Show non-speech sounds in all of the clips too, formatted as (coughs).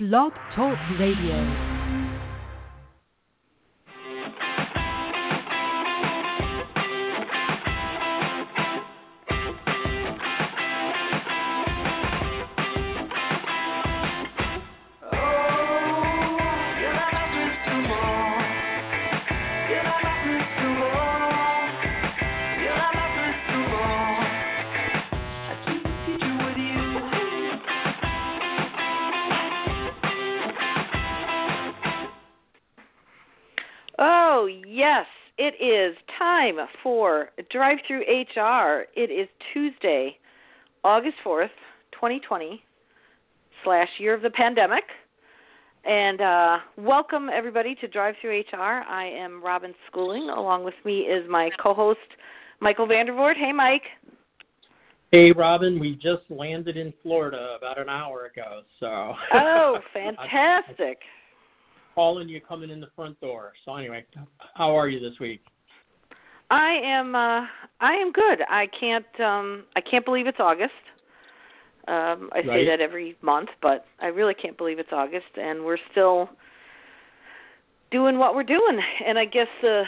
Blog Talk Radio. It is time for Drive Through HR. It is Tuesday, August 4th, 2020, slash year of the pandemic. And uh, welcome, everybody, to Drive Through HR. I am Robin Schooling. Along with me is my co host, Michael VanDervort. Hey, Mike. Hey, Robin, we just landed in Florida about an hour ago, so. Oh, (laughs) fantastic calling you coming in the front door. So anyway, how are you this week? I am uh I am good. I can't um I can't believe it's August. Um I right. say that every month, but I really can't believe it's August and we're still doing what we're doing. And I guess uh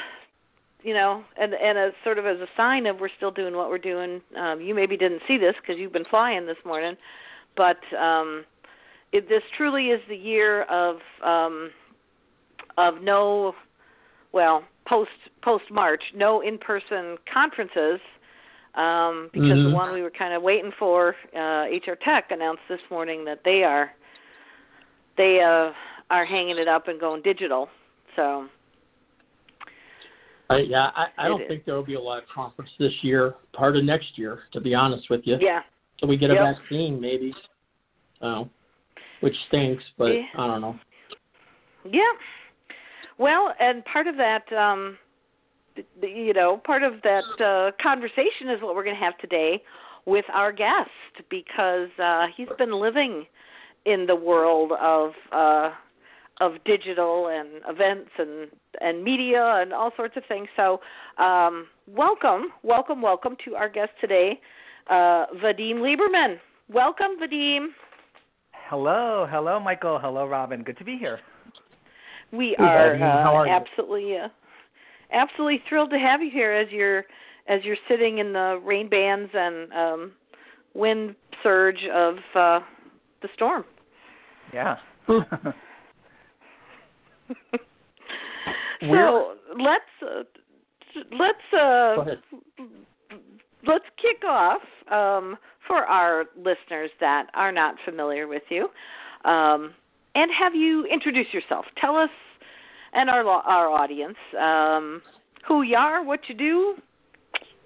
you know, and and as sort of as a sign of we're still doing what we're doing. Um you maybe didn't see this because you've been flying this morning, but um it, this truly is the year of um of no, well, post post March, no in person conferences. Um, because mm-hmm. the one we were kind of waiting for, uh, HR Tech announced this morning that they are they uh, are hanging it up and going digital. So uh, yeah, I, I don't think there will be a lot of conference this year. Part of next year, to be honest with you. Yeah. So we get yep. a vaccine, maybe. Oh, which stinks, but yeah. I don't know. Yeah. Well, and part of that, um, you know, part of that uh, conversation is what we're going to have today with our guest because uh, he's been living in the world of uh, of digital and events and and media and all sorts of things. So, um, welcome, welcome, welcome to our guest today, uh, Vadim Liberman. Welcome, Vadim. Hello, hello, Michael. Hello, Robin. Good to be here. We are, uh, are absolutely uh, absolutely thrilled to have you here as you're as you're sitting in the rain bands and um, wind surge of uh, the storm. Yeah. (laughs) (laughs) so let's uh, let's uh, let's kick off um, for our listeners that are not familiar with you. Um, and have you introduce yourself. Tell us and our our audience um, who you are, what you do,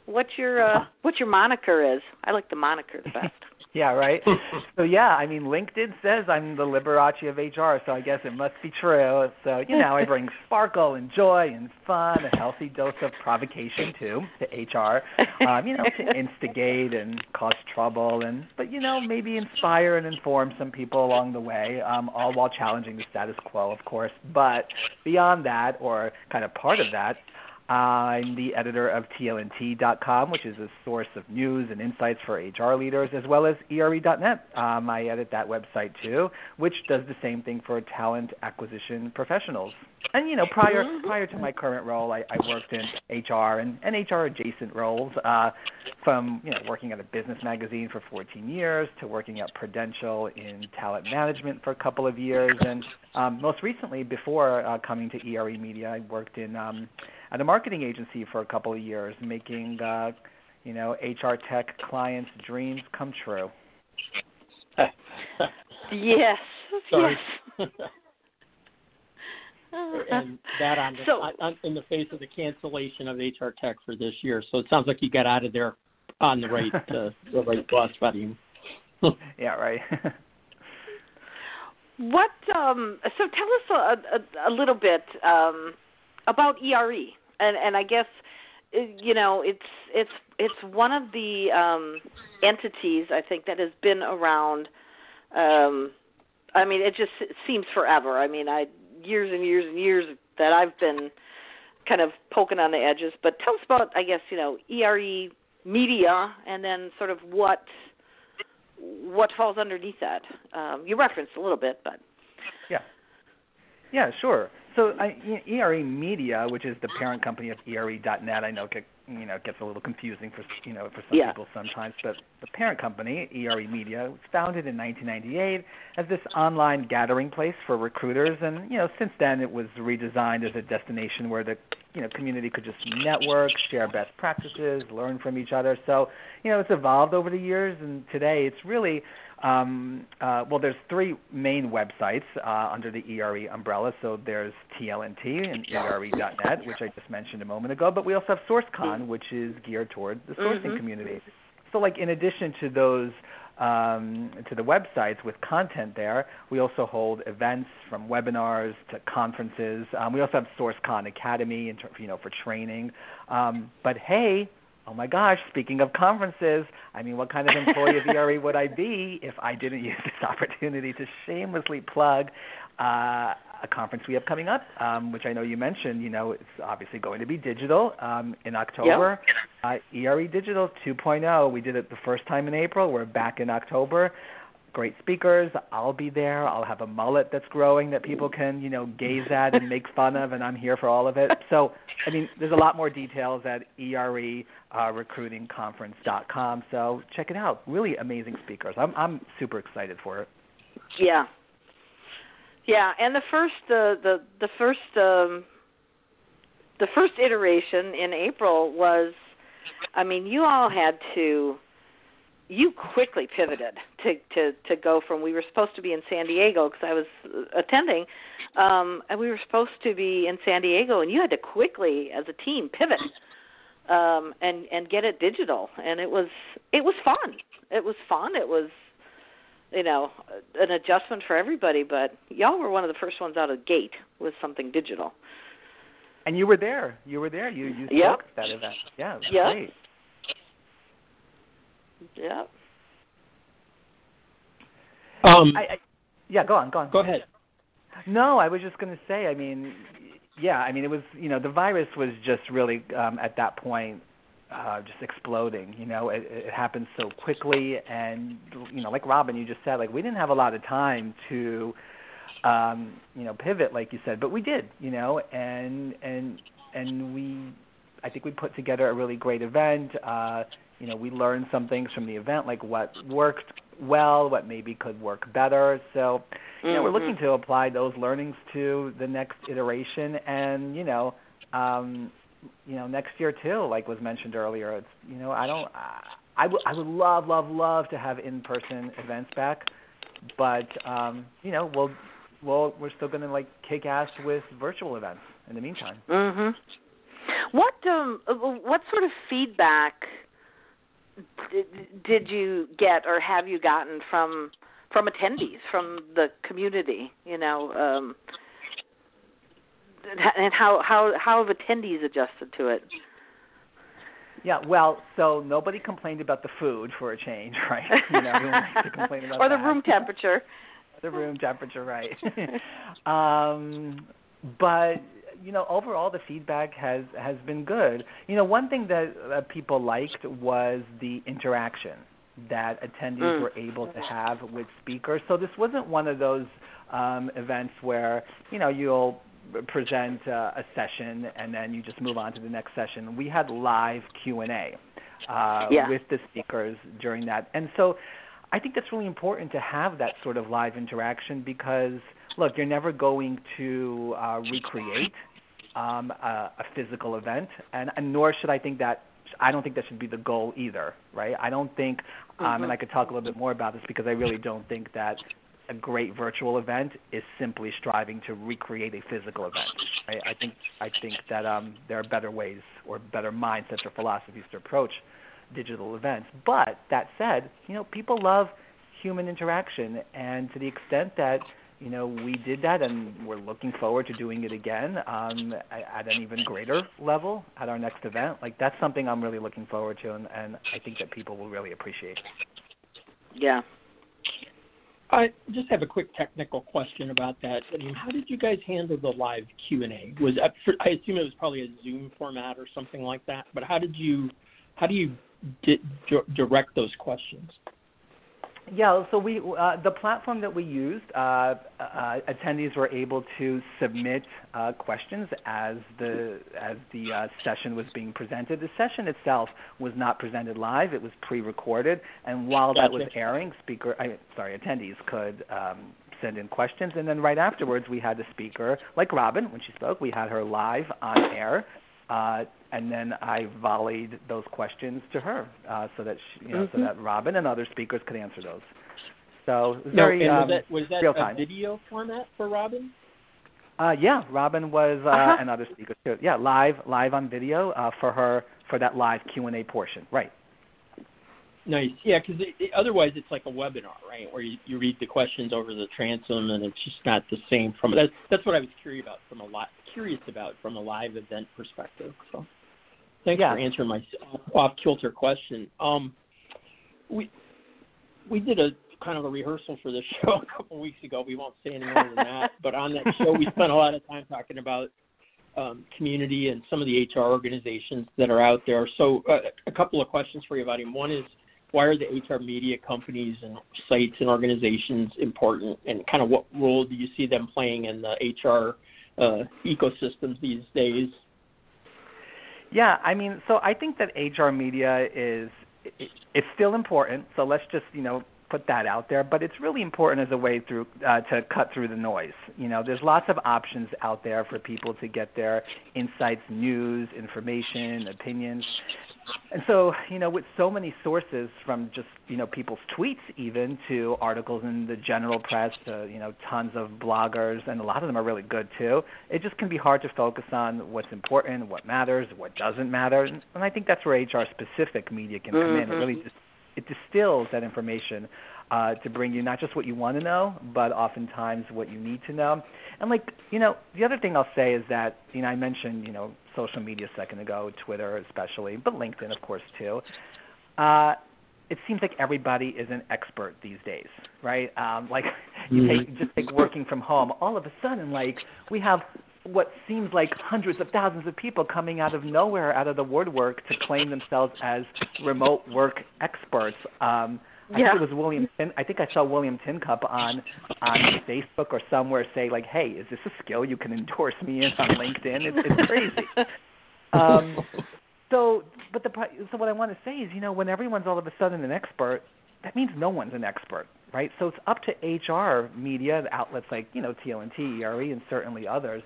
what your uh, what your moniker is. I like the moniker the best. (laughs) yeah, right. (laughs) so yeah, I mean, LinkedIn says I'm the Liberace of HR, so I guess it must be true. So you know, I bring (laughs) sparkle and joy and fun, a healthy dose of provocation too to HR. Um, you know, to (laughs) instigate and cause trouble, and but you know, maybe inspire and inform some people along the way, um, all while challenging the status quo, of course. But beyond that, or kind of part of that, I'm the editor of TLNT.com, which is a source of news and insights for HR leaders, as well as ERE.net. Um, I edit that website too, which does the same thing for talent acquisition professionals. And you know, prior prior to my current role, I, I worked in HR and, and HR adjacent roles, uh, from you know working at a business magazine for 14 years to working at Prudential in talent management for a couple of years, and um, most recently, before uh, coming to ERE Media, I worked in um, at a marketing agency for a couple of years, making uh, you know HR tech clients' dreams come true. yes. (laughs) Sorry. Yes. (laughs) and that on the, so, on, in the face of the cancellation of HR Tech for this year. So it sounds like you got out of there on the right uh, (laughs) the right bus, buddy. yeah, right. what? Um, so tell us a, a, a little bit um, about ERE, and and I guess you know it's it's it's one of the um, entities I think that has been around. Um, I mean, it just seems forever. I mean, I years and years and years that I've been kind of poking on the edges. But tell us about, I guess, you know, ERE media, and then sort of what what falls underneath that. Um, you referenced a little bit, but Yeah. Yeah, sure. So I, ERE Media, which is the parent company of ERE.net, I know get, you know gets a little confusing for you know for some Yeah. people sometimes, but the parent company, ERE Media, was founded in 1998 as this online gathering place for recruiters, and you know since then it was redesigned as a destination where the you know community could just network, share best practices, learn from each other. So you know it's evolved over the years, and today it's really um, uh, well, there's three main websites uh, under the ERE umbrella. So there's TLNT and ERE.net, which I just mentioned a moment ago. But we also have SourceCon, which is geared toward the sourcing Mhm. community. So, like in addition to those um, to the websites with content there, we also hold events from webinars to conferences. Um, we also have SourceCon Academy, in ter- you know, for training. Um, but hey, oh my gosh, speaking of conferences, I mean, what kind of employee of ERE would I be if I didn't (laughs) use this opportunity to shamelessly plug uh, a conference we have coming up, um, which I know you mentioned. You know, it's obviously going to be digital um, in October. Uh, ERE Digital 2.0. We did it the first time in April. We're back in October. Great speakers. I'll be there. I'll have a mullet that's growing that people can, you know, gaze at and make fun of, and I'm here for all of it. So, I mean, there's a lot more details at ERE uh, So check it out. Really amazing speakers. I'm I'm super excited for it. Yeah. Yeah, and the first uh, the the first um the first iteration in April was I mean, you all had to you quickly pivoted to to to go from we were supposed to be in San Diego because I was uh, attending um and we were supposed to be in San Diego and you had to quickly as a team pivot um and and get it digital and it was it was fun. It was fun. It was you know an adjustment for everybody but y'all were one of the first ones out of the gate with something digital And you were there. You were there. You you spoke Yep. at that event. Yeah, it was Yep. yeah Um, I, I, yeah, go on, go on. go ahead. No, I was just going to say. I mean, yeah. I mean, it was you know the virus was just really um, at that point uh, just exploding. You know, it, it happened so quickly, and you know, like Robin, you just said, like we didn't have a lot of time to um, you know pivot, like you said, but we did. You know, and and and we, I think we put together a really great event. Uh, you know, we learned some things from the event, like what worked well, what maybe could work better. So, you know, we're looking Mhm. to apply those learnings to the next iteration, and you know, um, you know, next year too, like was mentioned earlier. It's you know, I don't, I, I would, would love, love, love to have in-person events back, but um, you know, we'll, we'll, we're still going to like kick ass with virtual events in the meantime. Mhm. What um what sort of feedback did, did you get or have you gotten from from attendees from the community, you know, um and how how how have attendees adjusted to it? Yeah, well, so nobody complained about the food for a change, (laughs) right? You know, likes to complain about (laughs) or the that. room temperature. (laughs) the room temperature, right? um, but you know, overall the feedback has has been good. You know, one thing that uh, people liked was the interaction that attendees Mm. were able to have with speakers. So this wasn't one of those um, events where you know you'll present uh, a session and then you just move on to the next session. We had live Q and A uh, Yeah. with the speakers during that, and so I think that's really important to have that sort of live interaction because look, you're never going to uh, recreate um, a, a physical event, and, and nor should I think that. I don't think that should be the goal either, right? I don't think, um, and Mhm. I could talk a little bit more about this because I really don't think that a great virtual event is simply striving to recreate a physical event. Right? I think I think that um, there are better ways or better mindsets or philosophies to approach digital events. But that said, you know, people love human interaction, and to the extent that you know we did that, and we're looking forward to doing it again um, at, at an even greater level at our next event. Like that's something I'm really looking forward to, and, and I think that people will really appreciate. Yeah. I just have a quick technical question about that. I mean, how did you guys handle the live Q and A? Was that I assume it was probably a Zoom format or something like that. But how did you how do you di- di- direct those questions? Yeah, so we uh, the platform that we used, uh, uh, attendees were able to submit uh, questions as the as the uh, session was being presented. The session itself was not presented live; it was pre-recorded, and while gotcha. that was airing, speaker, I, sorry, attendees could um, send in questions, and then right afterwards, we had the speaker, like Robin, when she spoke, we had her live on air. Uh, and then I volleyed those questions to her, uh, so that she, you know, mm-hmm. so that Robin and other speakers could answer those. So No, very and was um, that was that real time. video format for Robin? Uh, yeah, Robin was uh, Uh-huh. and other speakers too. Yeah, live live on video uh, for her for that live Q and A portion. Right. Nice. Yeah, because it, it, otherwise it's like a webinar, right? Where you, you read the questions over the transom, and it's just not the same. From that's that's what I was curious about from a lot curious about from a live event perspective. So, thanks Yeah. for answering my off kilter question. Um, we we did a kind of a rehearsal for this (laughs) show a couple of weeks ago. We won't say any more than that. (laughs) But on that show, we spent a lot of time talking about um, community and some of the HR organizations that are out there. So, uh, a couple of questions for you, Vadim. One is, why are the HR media companies and sites and organizations important, and kind of what role do you see them playing in the HR uh, ecosystems these days? Yeah, I mean, so I think that HR media is it, it's still important. So let's just you know put that out there. But it's really important as a way through uh, to cut through the noise. You know, there's lots of options out there for people to get their insights, news, information, opinions. And so, you know, with so many sources from just, you know, people's tweets even to articles in the general press to, you know, tons of bloggers and a lot of them are really good too. It just can be hard to focus on what's important, what matters, what doesn't matter. And I think that's where HR specific media can come in. It mm-hmm. really just it distills that information uh, to bring you not just what you want to know, but oftentimes what you need to know. And like you know, the other thing I'll say is that you know I mentioned you know social media a second ago, Twitter especially, but LinkedIn of course too. Uh, it seems like everybody is an expert these days, right? Um, like (laughs) you take just take working from home. All of a sudden, like we have what seems like hundreds of thousands of people coming out of nowhere, out of the woodwork, to claim themselves as remote work experts. Um, I Yeah. think it was William. Tin, I think I saw William Tincup on on Facebook or somewhere say like, "Hey, is this a skill you can endorse me in on LinkedIn?" It's, it's crazy. (laughs) Um, so, but the so what I want to say is, you know, when everyone's all of a sudden an expert, that means no one's an expert, right? So it's up to HR media outlets like you know TLNT, ERE, and certainly others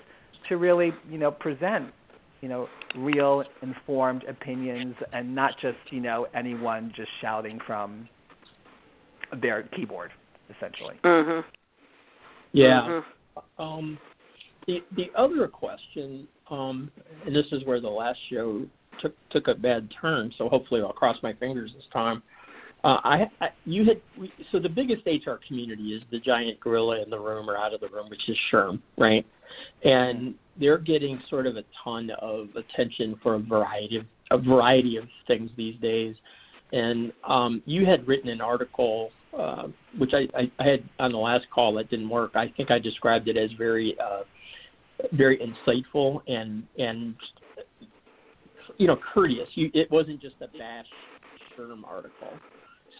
to really you know present you know real informed opinions and not just you know anyone just shouting from their keyboard essentially. mhm. Yeah. Mhm. Um, the the other question, um, and this is where the last show took took a bad turn. So hopefully I'll cross my fingers this time. Uh, I, I you had we, so the biggest HR community is the giant gorilla in the room or out of the room, which is SHRM, right? And they're getting sort of a ton of attention for a variety of a variety of things these days. And um, you had written an article, uh, which I, I, had on the last call that didn't work. I think I described it as very, uh, very insightful and and you know courteous. You, it wasn't just a bash SHRM article.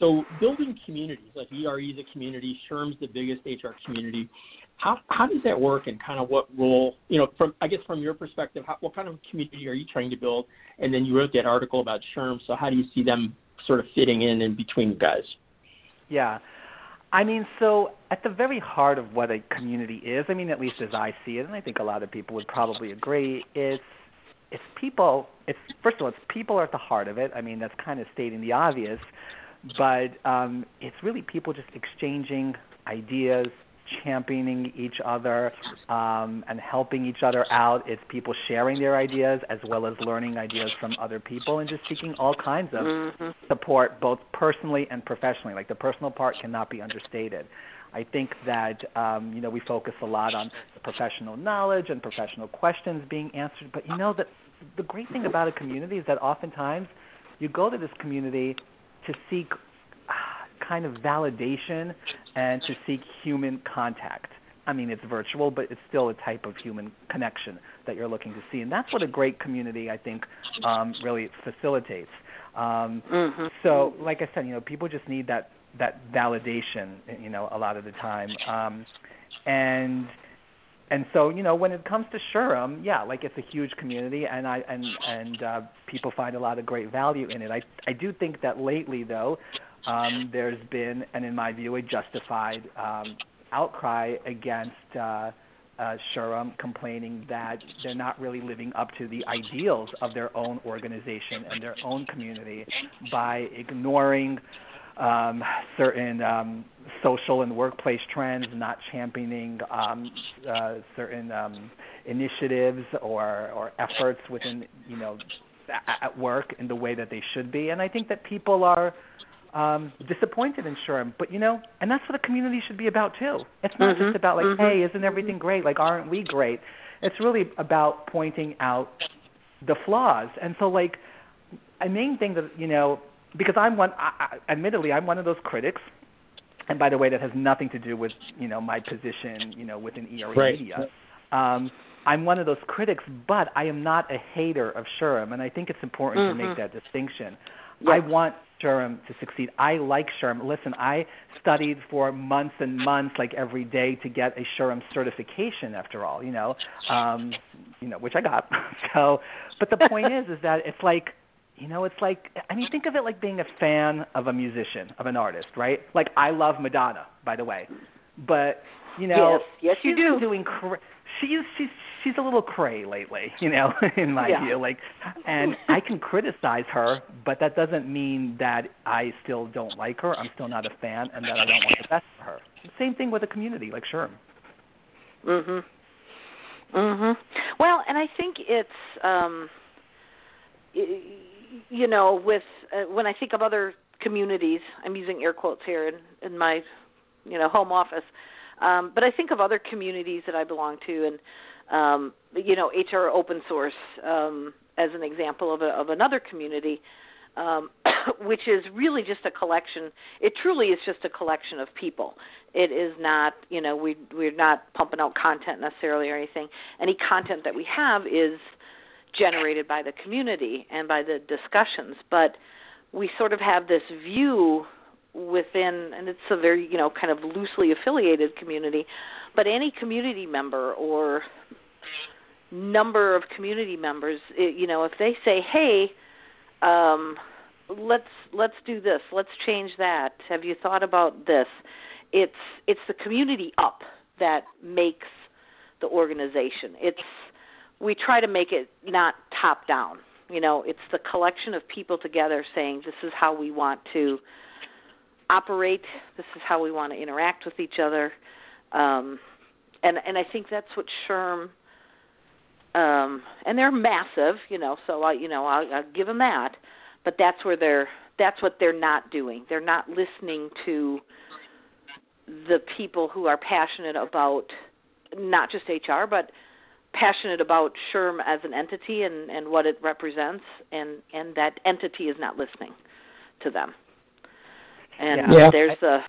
So building communities like ERE is a community, SHRM's the biggest HR community. How how does that work, and kind of what role you know from I guess from your perspective, how, what kind of community are you trying to build? And then you wrote that article about SHRM, so how do you see them sort of fitting in in between guys? Yeah. I mean, so at the very heart of what a community is, I mean, at least as I see it, and I think a lot of people would probably agree, it's it's people. It's first of all, it's people are at the heart of it. I mean, that's kind of stating the obvious, but um, it's really people just exchanging ideas, championing each other, um, and helping each other out. It's people sharing their ideas as well as learning ideas from other people, and just seeking all kinds of Mhm. support both personally and professionally. Like the personal part cannot be understated. I think that um, you know we focus a lot on professional knowledge and professional questions being answered, but you know that the great thing about a community is that oftentimes you go to this community to seek kind of validation and to seek human contact. I mean, it's virtual, but it's still a type of human connection that you're looking to see, and that's what a great community, I think, um, really facilitates. Um, Mhm. so, like I said, you know, people just need that that validation, you know, a lot of the time. Um, and and so you know when it comes to SHRM, yeah, like it's a huge community, and I and and uh, people find a lot of great value in it. I I do think that lately though, um, there's been, and in my view, a justified um, outcry against. Uh, uh, SHRM complaining that they're not really living up to the ideals of their own organization and their own community by ignoring um, certain um, social and workplace trends, not championing um, uh, certain um, initiatives or, or efforts within, you know, at work in the way that they should be. And I think that people are um, disappointed in SHRM, but you know, and that's what a community should be about too. It's not mm-hmm. just about like, mm-hmm. hey, isn't everything great? Like, aren't we great? It's really about pointing out the flaws. And so, like, a main thing that you know because I'm one. I, I, admittedly, I'm one of those critics. And by the way, that has nothing to do with you know my position, you know, within ERE right. media. Um, I'm one of those critics, but I am not a hater of SHRM, and I think it's important mm-hmm. to make that distinction. Yes. I want SHRM to succeed. I like SHRM. Listen, I studied for months and months, like every day, to get a SHRM certification. After all, you know, um, you know, which I got. (laughs) so, but the point is, is that it's like you know, it's like I mean, think of it like being a fan of a musician, of an artist, right? Like I love Madonna, by the way, but you know, yes, yes she's you do. doing cra- she's she's she's a little cray lately, you know, (laughs) in my yeah. view. Like, and I can criticize her, but that doesn't mean that I still don't like her. I'm still not a fan, and that I don't want the best for her. Same thing with a community like SHRM. Mhm. Mhm. Well, and I think it's um you know, with uh, when I think of other communities, I'm using air quotes here in, in my, you know, home office. Um, but I think of other communities that I belong to, and um, you know, HR open source um, as an example of, a, of another community, um, (coughs) which is really just a collection. It truly is just a collection of people. It is not, you know, we we're not pumping out content necessarily or anything. Any content that we have is generated by the community and by the discussions, but we sort of have this view within, and it's a very, you know, kind of loosely affiliated community, but any community member or number of community members, it, you know, if they say, "Hey, um, let's let's do this, let's change that. Have you thought about this?" It's it's the community up that makes the organization. It's we try to make it not top down. You know, it's the collection of people together saying this is how we want to operate. This is how we want to interact with each other. Um, and and I think that's what SHRM. um, and they're massive, you know. So I, you know, I'll, I'll give them that. But that's where they're that's what they're not doing. They're not listening to the people who are passionate about not just HR, but passionate about SHRM as an entity and, and what it represents, and, and that entity is not listening to them. And yeah. there's a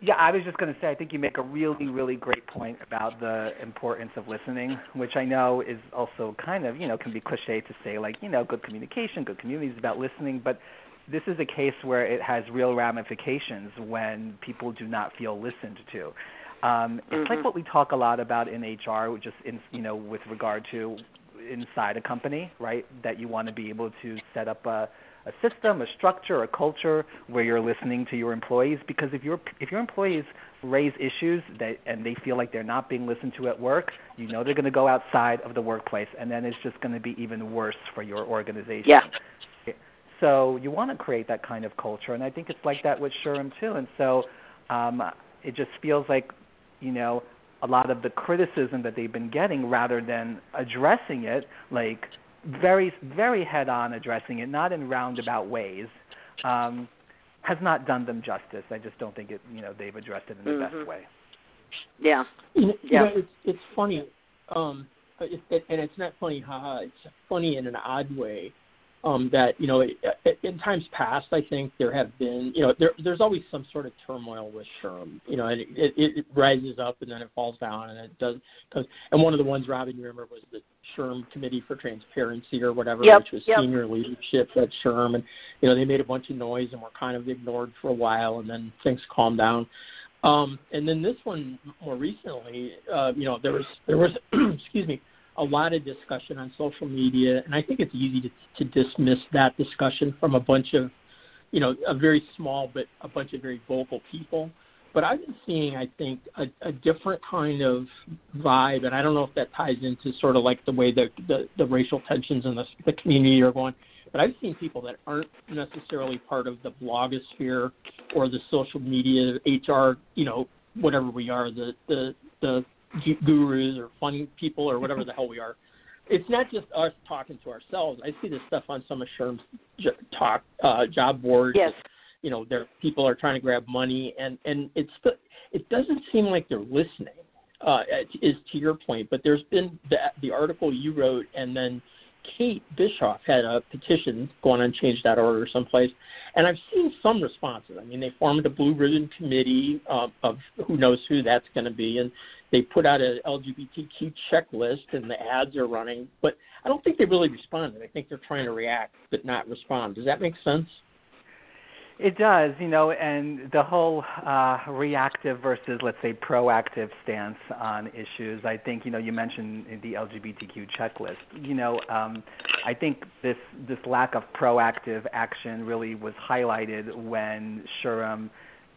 Yeah, I was just going to say, I think you make a really, really great point about the importance of listening, which I know is also kind of, you know, can be cliche to say, like, you know, good communication, good community is about listening, but this is a case where it has real ramifications when people do not feel listened to. Um, it's mm-hmm. like what we talk a lot about in HR, just in you know with regard to inside a company, right? That you want to be able to set up a a system, a structure, a culture where you're listening to your employees. Because if your if your employees raise issues that and they feel like they're not being listened to at work, you know they're going to go outside of the workplace, and then it's just going to be even worse for your organization. Yeah. So you want to create that kind of culture, and I think it's like that with SHRM too. And so um, it just feels like you know, a lot of the criticism that they've been getting rather than addressing it, like very, very head on addressing it, not in roundabout ways, um, has not done them justice. I just don't think it, you know, they've addressed it in the mm-hmm. best way. Yeah. You know, yeah. You know, it's, it's funny. Um, it, it, and it's not funny, haha. It's funny in an odd way um, that you know in times past I think there have been you know there there's always some sort of turmoil with SHRM you know and it, it, it rises up and then it falls down and it does cause, and one of the ones Robin you remember was the SHRM Committee for Transparency or whatever, Yep, which was yep. senior leadership at SHRM, and you know they made a bunch of noise and were kind of ignored for a while, and then things calmed down. Um, and then this one more recently, uh, you know, there was there was (clears throat) excuse me a lot of discussion on social media, and I think it's easy to, to dismiss that discussion from a bunch of, you know, a very small but a bunch of very vocal people. But I've been seeing, I think, a, a different kind of vibe, and I don't know if that ties into sort of like the way the the, the racial tensions in the, the community are going. But I've seen people that aren't necessarily part of the blogosphere or the social media, HR, you know, whatever we are, the the the gurus or funny people or whatever the hell we are. It's not just us talking to ourselves. I see this stuff on some of SHRM's j- talk uh, job boards. Yes. You know, there people are trying to grab money, and and it's the, it doesn't seem like they're listening. Uh, is to your point, but there's been the the article you wrote, and then Kate Bischoff had a petition going on Change.org or someplace, and I've seen some responses. I mean, they formed a blue ribbon committee uh, of who knows who that's going to be, and they put out an LGBTQ checklist, and the ads are running. But I don't think they really responded. I think they're trying to react but not respond. Does that make sense? It does, you know, and the whole uh, reactive versus, let's say, proactive stance on issues. I think, you know, you mentioned the LGBTQ checklist. You know, um, I think this this lack of proactive action really was highlighted when SHRM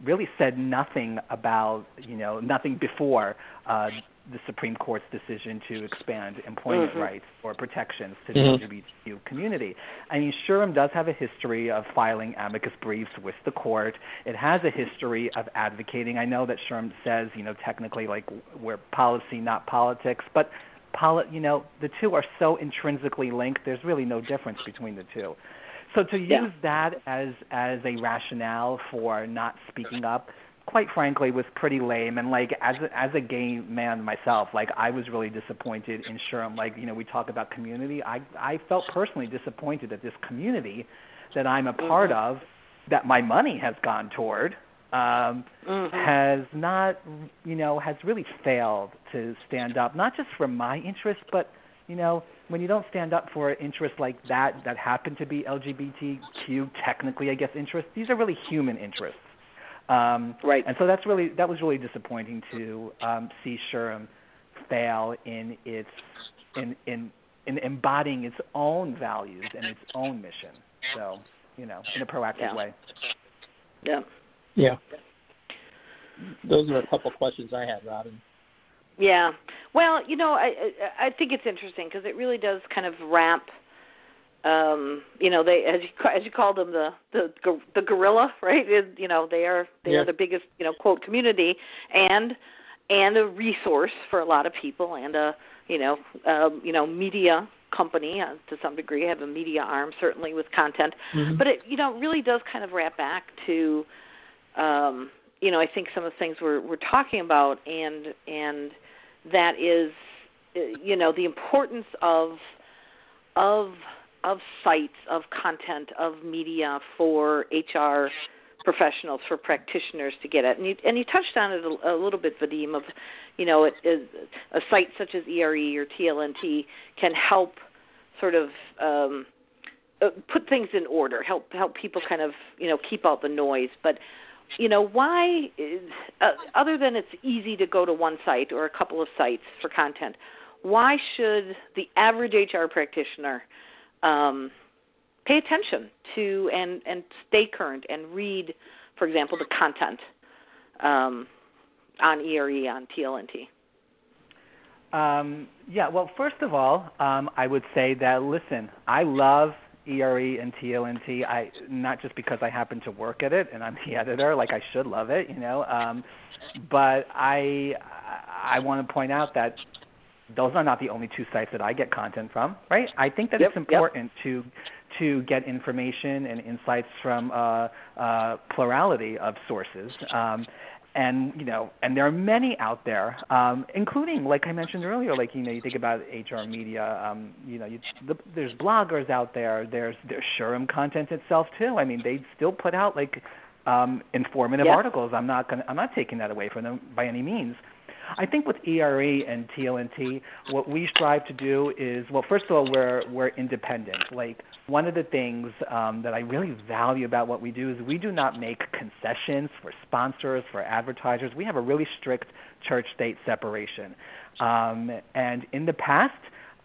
really said nothing about, you know, nothing before uh, the Supreme Court's decision to expand employment Mhm. rights or protections to Mhm. the LGBTQ community. I mean, SHRM does have a history of filing amicus briefs with the court. It has a history of advocating. I know that SHRM says, you know, technically like we're policy, not politics, but poli- you know, the two are so intrinsically linked. There's really no difference between the two. So to Yeah. use that as as a rationale for not speaking up, quite frankly, was pretty lame. And like as a, as a gay man myself, like I was really disappointed in SHRM. Like you know, we talk about community. I I felt personally disappointed that this community that I'm a part Mhm. of, that my money has gone toward, um, Mhm. has not, you know, has really failed to stand up, not just for my interests, but you know, when you don't stand up for interests like that that happen to be LGBTQ technically, I guess, interests, these are really human interests. Um, Right. And so that's really that was really disappointing to um, see SHRM fail in its in in in embodying its own values and its own mission. So you know, in a proactive Yeah. way. Yeah. Yeah. Those are a couple questions I had, Robin. Yeah. Well, you know, I I think it's interesting because it really does kind of wrap. Um, you know, they as you as you called them the the the gorilla, (laughs) right? It, you know, they are they Yeah. are the biggest you know quote community and and a resource for a lot of people and a you know um, you know media company uh, to some degree have a media arm certainly with content Mhm. but it you know really does kind of wrap back to um you know i think some of the things we're we're talking about and and that is uh, you know the importance of of of sites of content of media for hr professionals for practitioners to get at. And you and you touched on it a, a little bit Vadim of you know a site such as ERE or TLNT can help sort of um uh, put things in order help help people kind of you know keep out the noise. But you know why uh, other than it's easy to go to one site or a couple of sites for content why should the average HR practitioner um, pay attention to and and stay current and read, for example, the content um, on ERE on TLNT. Um, yeah, well, first of all, um, I would say that listen, I love ERE and TLNT. I not just because I happen to work at it and I'm the editor, like I should love it, you know. Um, but I I want to point out that those are not the only two sites that I get content from, right? I think that Yep, it's yep. important to to get information and insights from uh, uh, plurality of sources. Um, and you know, and there are many out there, um, including, like I mentioned earlier, like you know, you think about HR media. Um, you know, you, the, there's bloggers out there. There's there's SHRM content itself too. I mean, they still put out like um, informative Yeah. articles. I'm not gonna, I'm not taking that away from them by any means. I think with ERE and TLNT, what we strive to do is, well, first of all, we're we're independent. Like one of the things um, that I really value about what we do is we do not make concessions for sponsors, for advertisers. We have a really strict church-state separation. Um, and in the past,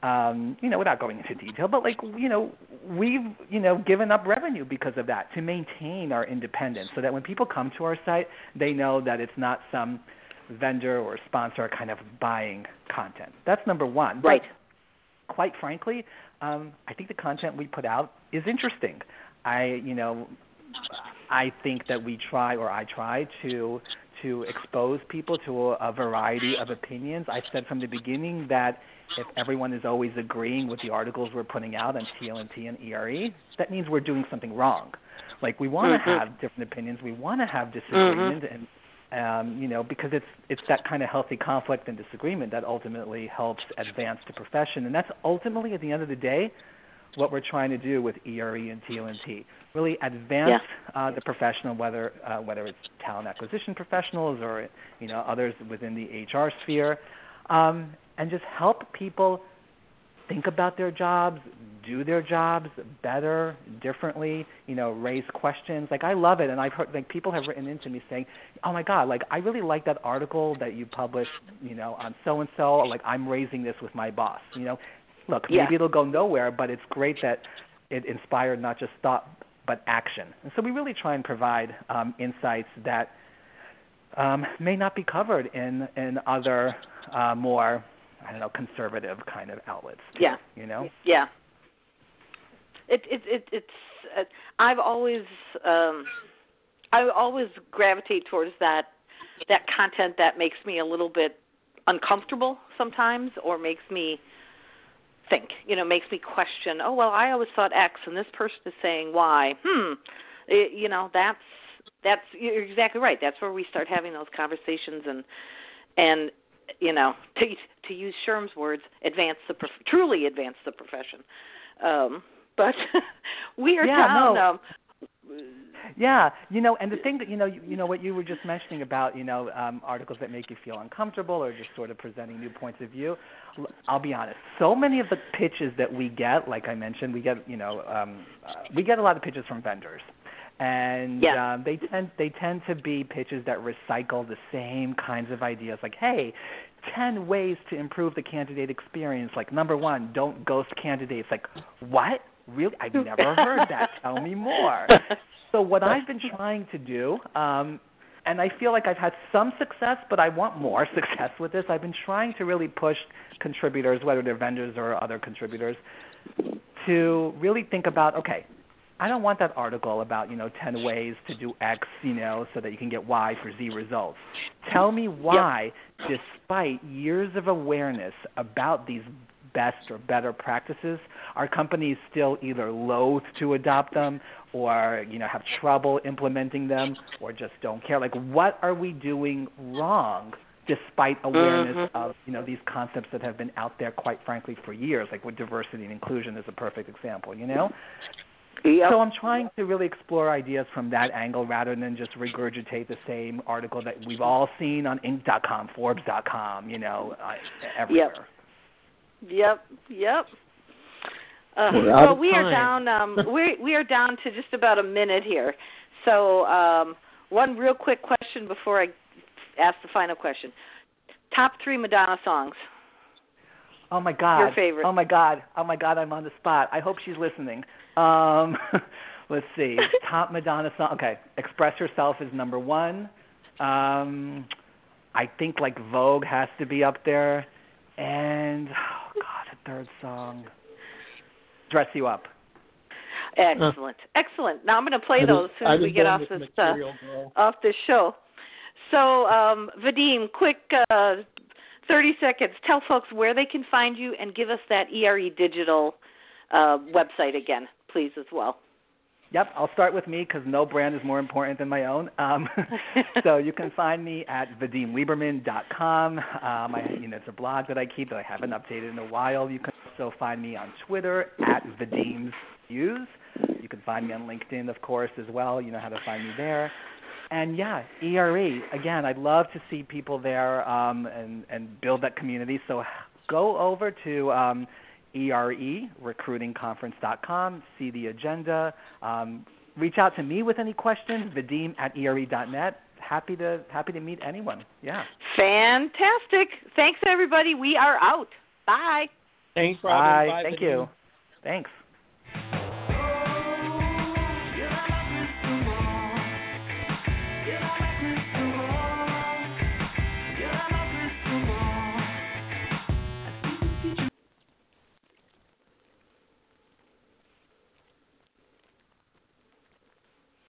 um, you know, without going into detail, but like, you know, we've, you know, given up revenue because of that to maintain our independence so that when people come to our site, they know that it's not some vendor or sponsor kind of buying content. That's number one. Right. But quite frankly, um, I think the content we put out is interesting. I, you know, I think that we try, or I try to to expose people to a, a variety of opinions. I said from the beginning that if everyone is always agreeing with the articles we're putting out on TLNT and ERE, that means we're doing something wrong. Like we want to mm-hmm. have different opinions, we want to have disagreement, mm-hmm. and um, you know because it's it's that kind of healthy conflict and disagreement that ultimately helps advance the profession, and that's ultimately at the end of the day what we're trying to do with ERE and TLNT. Really advance yeah. uh, the professional, whether uh, whether it's talent acquisition professionals or you know others within the HR sphere, um, and just help people think about their jobs, do their jobs better, differently, you know, raise questions. Like I love it and I've heard like people have written into me saying, "Oh my god, like I really like that article that you published, you know, on so and so, like I'm raising this with my boss." You know, look, yeah. maybe it'll go nowhere, but it's great that it inspired not just thought but action. And so we really try and provide um, insights that um, may not be covered in in other uh, more I don't know conservative kind of outlets. Too, yeah. You know. Yeah. It it it it's uh, I've always um I always gravitate towards that that content that makes me a little bit uncomfortable sometimes or makes me think you know makes me question oh well i always thought x and this person is saying y hmm it, you know that's that's you're exactly right that's where we start having those conversations and and you know to to use SHRM's words advance the prof- truly advance the profession um but (laughs) we are yeah, down no. um yeah, you know, and the thing that you know, you, you know what you were just mentioning about, you know, um, articles that make you feel uncomfortable or just sort of presenting new points of view. I'll be honest. So many of the pitches that we get, like I mentioned, we get, you know, um, uh, we get a lot of pitches from vendors, and yeah. um, they tend they tend to be pitches that recycle the same kinds of ideas, like, hey. 10 ways to improve the candidate experience. Like, number one, don't ghost candidates. Like, what? Really? I've (laughs) never heard that. Tell me more. So what I've been trying to do, um, and I feel like I've had some success, but I want more (laughs) success with this. I've been trying to really push contributors, whether they're vendors or other contributors, to really think about okay, I don't want that article about you know ten ways to do X, you know, so that you can get Y for Z results. Tell me why, yep. despite years of awareness about these best or better practices, our companies still either loath to adopt them or you know have trouble implementing them or just don't care. Like what are we doing wrong despite awareness mm-hmm. of you know these concepts that have been out there quite frankly for years, like with diversity and inclusion is a perfect example, you know? Yep. So I'm trying to really explore ideas from that angle rather than just regurgitate the same article that we've all seen on Inc.com, Forbes.com, you know, uh, everywhere. Yep. Yep. Yep. Uh, We're well, we time. are down. Um, (laughs) we we are down to just about a minute here. So, um, one real quick question before I ask the final question: Top three Madonna songs. Oh my God! Your favorite? Oh my God! Oh my God! I'm on the spot. I hope she's listening. Um, (laughs) let's see. Top Madonna song. Okay, "Express Yourself" is number one. Um, I think like Vogue has to be up there, and oh God, a third song. Dress You Up. Excellent, uh, excellent. Now I'm going to play those as soon as we get off this uh, off this show. So, um, Vadim, quick uh, 30 seconds. Tell folks where they can find you and give us that ERE Digital uh, website again, please, as well. Yep, I'll start with me because no brand is more important than my own. Um, (laughs) so you can find me at vadimliberman.com. Um, I, you know, it's a blog that I keep that I haven't updated in a while. You can also find me on Twitter at vadimsviews. You can find me on LinkedIn, of course, as well. You know how to find me there. And yeah, ERE again. I'd love to see people there um, and and build that community. So go over to um, ERE recruitingconference.com, see the agenda. Um, reach out to me with any questions. Vadim at ere.net. Happy to happy to meet anyone. Yeah. Fantastic. Thanks everybody. We are out. Bye. Thanks, Bye. Robin. Thank Vadim. you. Thanks.